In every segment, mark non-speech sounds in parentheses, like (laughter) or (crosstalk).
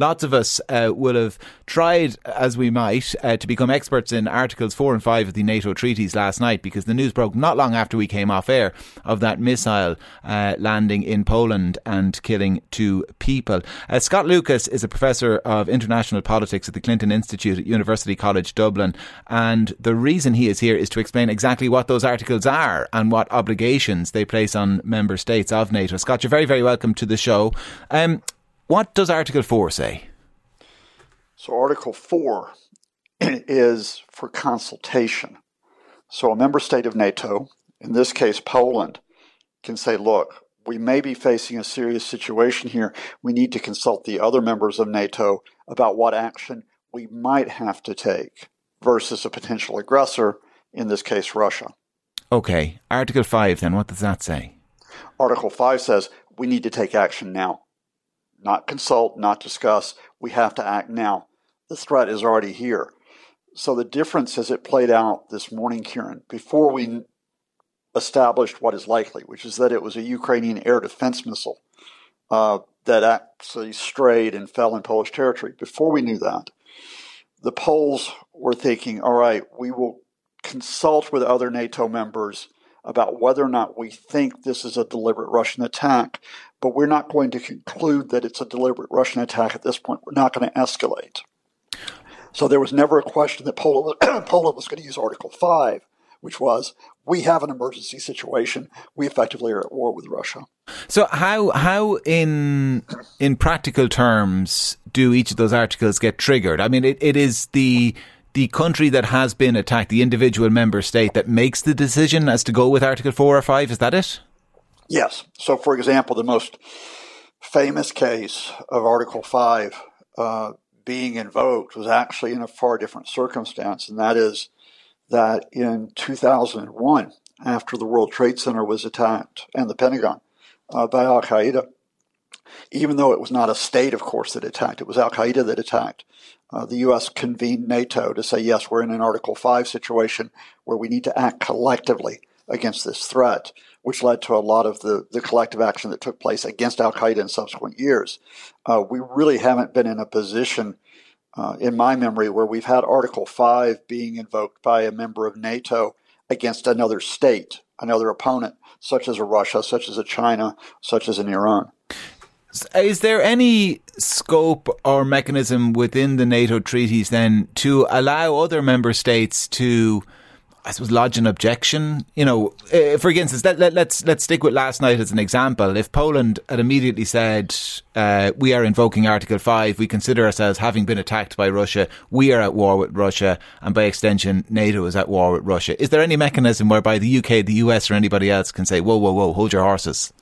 Lots of us uh, will have tried, as we might, uh, to become experts in Articles 4 and 5 of the NATO treaties last night because the news broke not long after we came off air of that missile uh, landing in Poland and killing two people. Uh, Scott Lucas is a professor of international politics at the Clinton Institute at University College Dublin. And the reason he is here is to explain exactly what those articles are and what obligations they place on member states of NATO. Scott, you're very, very welcome to the show. Um, what does Article 4 say? So, Article 4 (clears throat) is for consultation. So, a member state of NATO, in this case Poland, can say, look, we may be facing a serious situation here. We need to consult the other members of NATO about what action we might have to take versus a potential aggressor, in this case, Russia. Okay. Article 5, then, what does that say? Article 5 says we need to take action now not consult, not discuss. We have to act now. The threat is already here. So the difference as it played out this morning, Kieran, before we established what is likely, which is that it was a Ukrainian air defense missile uh, that actually strayed and fell in Polish territory. Before we knew that, the Poles were thinking, all right, we will consult with other NATO members about whether or not we think this is a deliberate Russian attack, but we're not going to conclude that it's a deliberate Russian attack at this point. We're not going to escalate. So there was never a question that Poland, (clears throat) Poland was going to use Article 5, which was we have an emergency situation. We effectively are at war with Russia. So how how in in practical terms do each of those articles get triggered? I mean, it, it is the the country that has been attacked, the individual member state that makes the decision as to go with Article 4 or 5. Is that it? Yes. So, for example, the most famous case of Article 5 uh, being invoked was actually in a far different circumstance, and that is that in 2001, after the World Trade Center was attacked and the Pentagon uh, by Al Qaeda, even though it was not a state, of course, that attacked, it was Al Qaeda that attacked. Uh, the U.S. convened NATO to say, yes, we're in an Article 5 situation where we need to act collectively against this threat which led to a lot of the, the collective action that took place against Al Qaeda in subsequent years. Uh, we really haven't been in a position, uh, in my memory, where we've had Article 5 being invoked by a member of NATO against another state, another opponent, such as a Russia, such as a China, such as an Iran. Is there any scope or mechanism within the NATO treaties then to allow other member states to I suppose lodge an objection. You know, uh, for instance, let, let, let's let's stick with last night as an example. If Poland had immediately said uh, we are invoking Article Five, we consider ourselves having been attacked by Russia, we are at war with Russia, and by extension, NATO is at war with Russia. Is there any mechanism whereby the UK, the US, or anybody else can say, "Whoa, whoa, whoa, hold your horses"?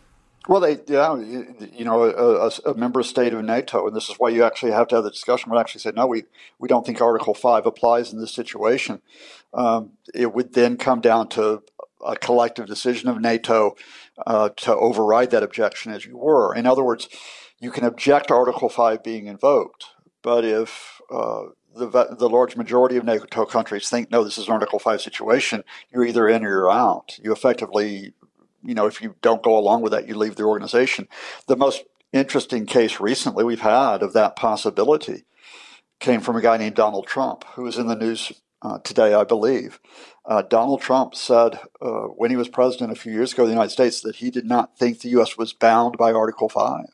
Well, they, yeah, you know, a, a, member state of NATO, and this is why you actually have to have the discussion. Would actually say, no, we we don't think Article Five applies in this situation. Um, it would then come down to a collective decision of NATO uh, to override that objection, as you were. In other words, you can object to Article Five being invoked, but if uh, the the large majority of NATO countries think no, this is an Article Five situation, you're either in or you're out. You effectively you know, if you don't go along with that, you leave the organization. The most interesting case recently we've had of that possibility came from a guy named Donald Trump, who was in the news uh, today, I believe. Uh, Donald Trump said uh, when he was president a few years ago in the United States that he did not think the U.S. was bound by Article 5.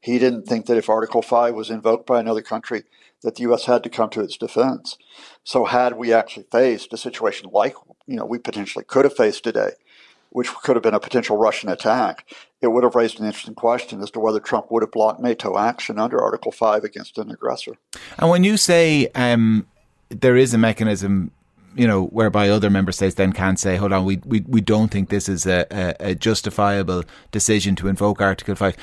He didn't think that if Article 5 was invoked by another country, that the U.S. had to come to its defense. So, had we actually faced a situation like you know we potentially could have faced today, which could have been a potential Russian attack, it would have raised an interesting question as to whether Trump would have blocked NATO action under Article 5 against an aggressor. And when you say um, there is a mechanism you know, whereby other member states then can say, hold on, we, we, we don't think this is a, a, a, justifiable decision to invoke Article 5.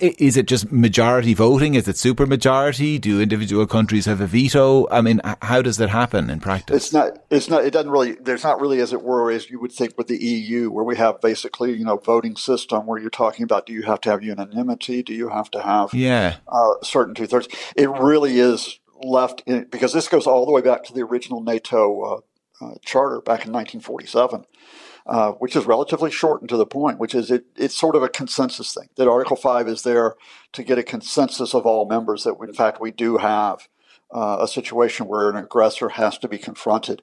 Is it just majority voting? Is it super majority? Do individual countries have a veto? I mean, how does that happen in practice? It's not, it's not, it doesn't really, there's not really, as it were, as you would think with the EU, where we have basically, you know, voting system where you're talking about do you have to have unanimity? Do you have to have yeah. Uh, certain two thirds? It really is left in, because this goes all the way back to the original NATO uh, uh, charter back in 1947. uh, which is relatively short and to the point, which is it, it's sort of a consensus thing that Article 5 is there to get a consensus of all members that, in fact, we do have uh, a situation where an aggressor has to be confronted.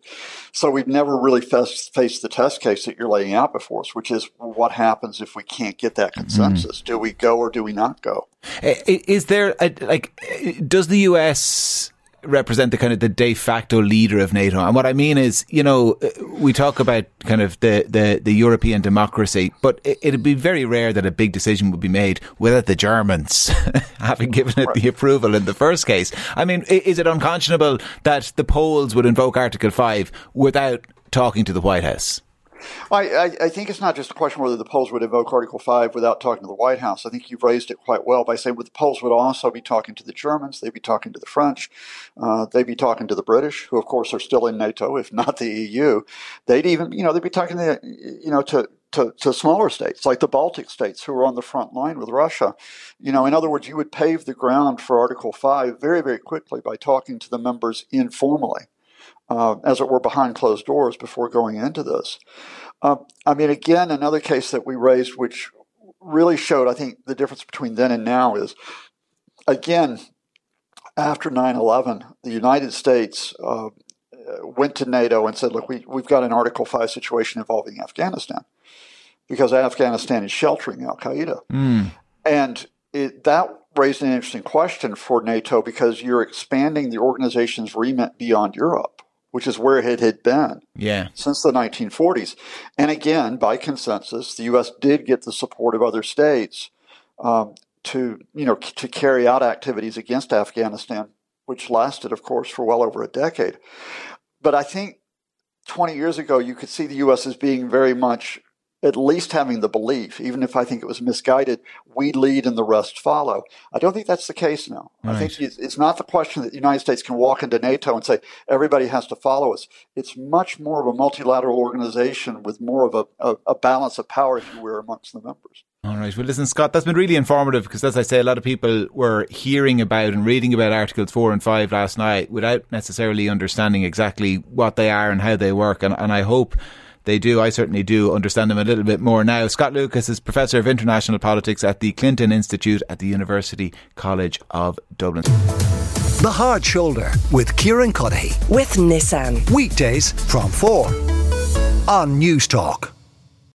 So we've never really faced, faced the test case that you're laying out before us, which is what happens if we can't get that consensus? Mm. Do we go or do we not go? Is there a, like does the U.S represent the kind of the de facto leader of NATO. And what I mean is, you know, uh, we talk about kind of the, the, the European democracy, but it, would be very rare that a big decision would be made without the Germans (laughs) having given it the approval in the first case. I mean, is it unconscionable that the Poles would invoke Article 5 without talking to the White House? I, I, think it's not just a question whether the Poles would invoke Article 5 without talking to the White House. I think you've raised it quite well by saying well, the Poles would also be talking to the Germans, they'd be talking to the French, uh, they'd be talking to the British, who of course are still in NATO, if not the EU. They'd even, you know, they'd be talking to, you know, to, to, to smaller states like the Baltic states who are on the front line with Russia. You know, in other words, you would pave the ground for Article 5 very, very quickly by talking to the members informally uh, as it were, behind closed doors before going into this. Uh, I mean, again, another case that we raised, which really showed, I think, the difference between then and now is, again, after 9 11, the United States uh, went to NATO and said, look, we, we've got an Article 5 situation involving Afghanistan because Afghanistan is sheltering Al Qaeda. Mm. And it, that raised an interesting question for NATO because you're expanding the organization's remit beyond Europe which is where it had been yeah. since the 1940s. And again, by consensus, the U.S. did get the support of other states um, to, you know, to carry out activities against Afghanistan, which lasted, of course, for well over a decade. But I think 20 years ago, you could see the U.S. as being very much at least having the belief, even if I think it was misguided, we lead and the rest follow. I don't think that's the case now. Right. I think it's not the question that the United States can walk into NATO and say everybody has to follow us. It's much more of a multilateral organization with more of a, a, a balance of power, if you will, amongst the members. All right. Well, listen, Scott, that's been really informative because, as I say, a lot of people were hearing about and reading about Articles 4 and 5 last night without necessarily understanding exactly what they are and how they work. And, and I hope they do. I certainly do understand them a little bit more now. Scott Lucas is Professor of International Politics at the Clinton Institute at the University College of Dublin. The Hard Shoulder with Kieran Cuddihy. With Nissan. Weekdays from 4 on Newstalk.